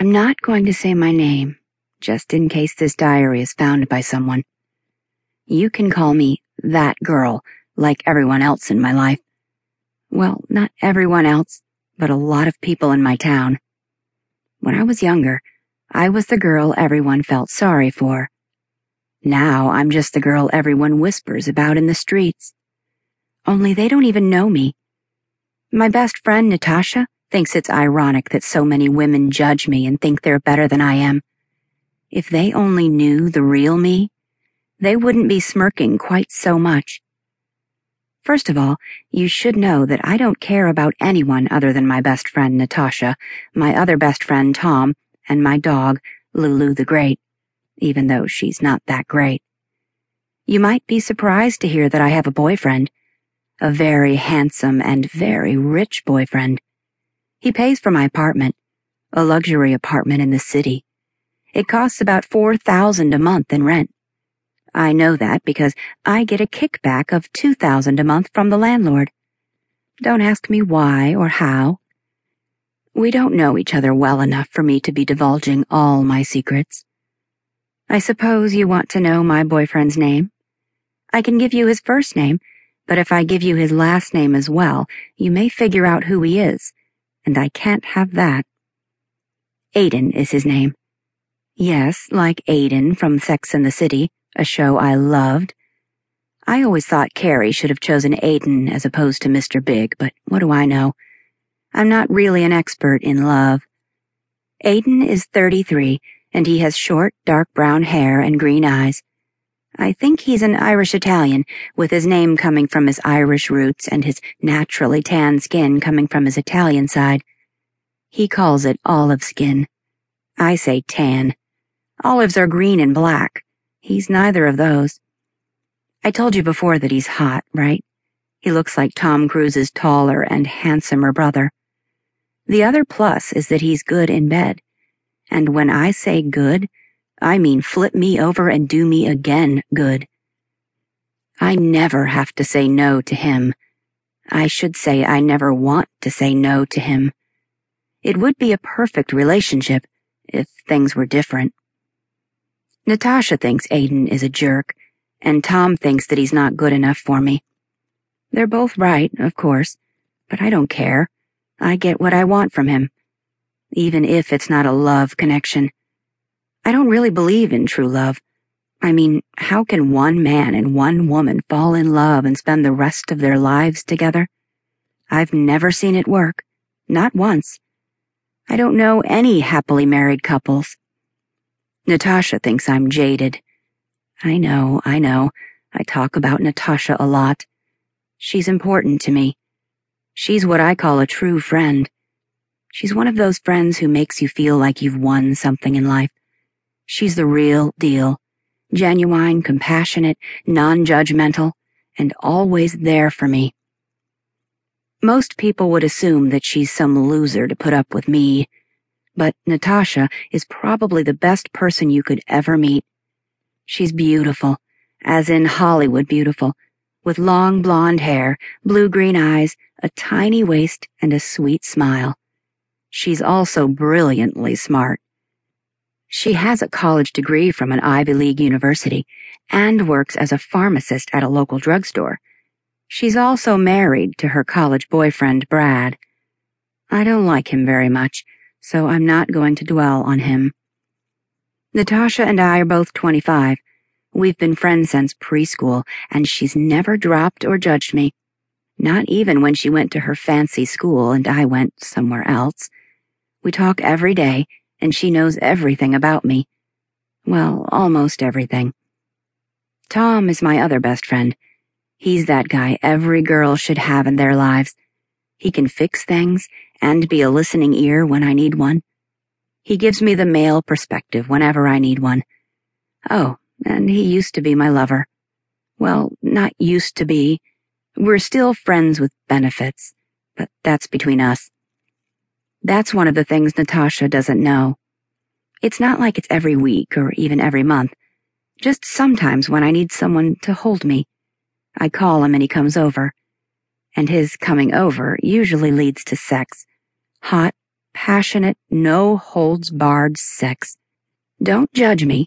I'm not going to say my name, just in case this diary is found by someone. You can call me that girl, like everyone else in my life. Well, not everyone else, but a lot of people in my town. When I was younger, I was the girl everyone felt sorry for. Now I'm just the girl everyone whispers about in the streets. Only they don't even know me. My best friend, Natasha, thinks it's ironic that so many women judge me and think they're better than I am. If they only knew the real me, they wouldn't be smirking quite so much. First of all, you should know that I don't care about anyone other than my best friend Natasha, my other best friend Tom, and my dog, Lulu the Great, even though she's not that great. You might be surprised to hear that I have a boyfriend, a very handsome and very rich boyfriend. He pays for my apartment, a luxury apartment in the city. It costs about four thousand a month in rent. I know that because I get a kickback of two thousand a month from the landlord. Don't ask me why or how. We don't know each other well enough for me to be divulging all my secrets. I suppose you want to know my boyfriend's name? I can give you his first name, but if I give you his last name as well, you may figure out who he is and I can't have that. Aiden is his name. Yes, like Aiden from Sex and the City, a show I loved. I always thought Carrie should have chosen Aiden as opposed to Mr. Big, but what do I know? I'm not really an expert in love. Aiden is 33, and he has short, dark brown hair and green eyes. I think he's an Irish Italian, with his name coming from his Irish roots and his naturally tan skin coming from his Italian side. He calls it olive skin. I say tan. Olives are green and black. He's neither of those. I told you before that he's hot, right? He looks like Tom Cruise's taller and handsomer brother. The other plus is that he's good in bed. And when I say good, I mean flip me over and do me again good. I never have to say no to him. I should say I never want to say no to him. It would be a perfect relationship if things were different. Natasha thinks Aiden is a jerk, and Tom thinks that he's not good enough for me. They're both right, of course, but I don't care. I get what I want from him, even if it's not a love connection. I don't really believe in true love. I mean, how can one man and one woman fall in love and spend the rest of their lives together? I've never seen it work. Not once. I don't know any happily married couples. Natasha thinks I'm jaded. I know, I know. I talk about Natasha a lot. She's important to me. She's what I call a true friend. She's one of those friends who makes you feel like you've won something in life. She's the real deal. Genuine, compassionate, non-judgmental, and always there for me. Most people would assume that she's some loser to put up with me, but Natasha is probably the best person you could ever meet. She's beautiful, as in Hollywood beautiful, with long blonde hair, blue-green eyes, a tiny waist, and a sweet smile. She's also brilliantly smart. She has a college degree from an Ivy League university and works as a pharmacist at a local drugstore. She's also married to her college boyfriend, Brad. I don't like him very much, so I'm not going to dwell on him. Natasha and I are both 25. We've been friends since preschool, and she's never dropped or judged me. Not even when she went to her fancy school and I went somewhere else. We talk every day, and she knows everything about me. Well, almost everything. Tom is my other best friend. He's that guy every girl should have in their lives. He can fix things and be a listening ear when I need one. He gives me the male perspective whenever I need one. Oh, and he used to be my lover. Well, not used to be. We're still friends with benefits, but that's between us. That's one of the things Natasha doesn't know. It's not like it's every week or even every month. Just sometimes when I need someone to hold me. I call him and he comes over. And his coming over usually leads to sex. Hot, passionate, no holds barred sex. Don't judge me.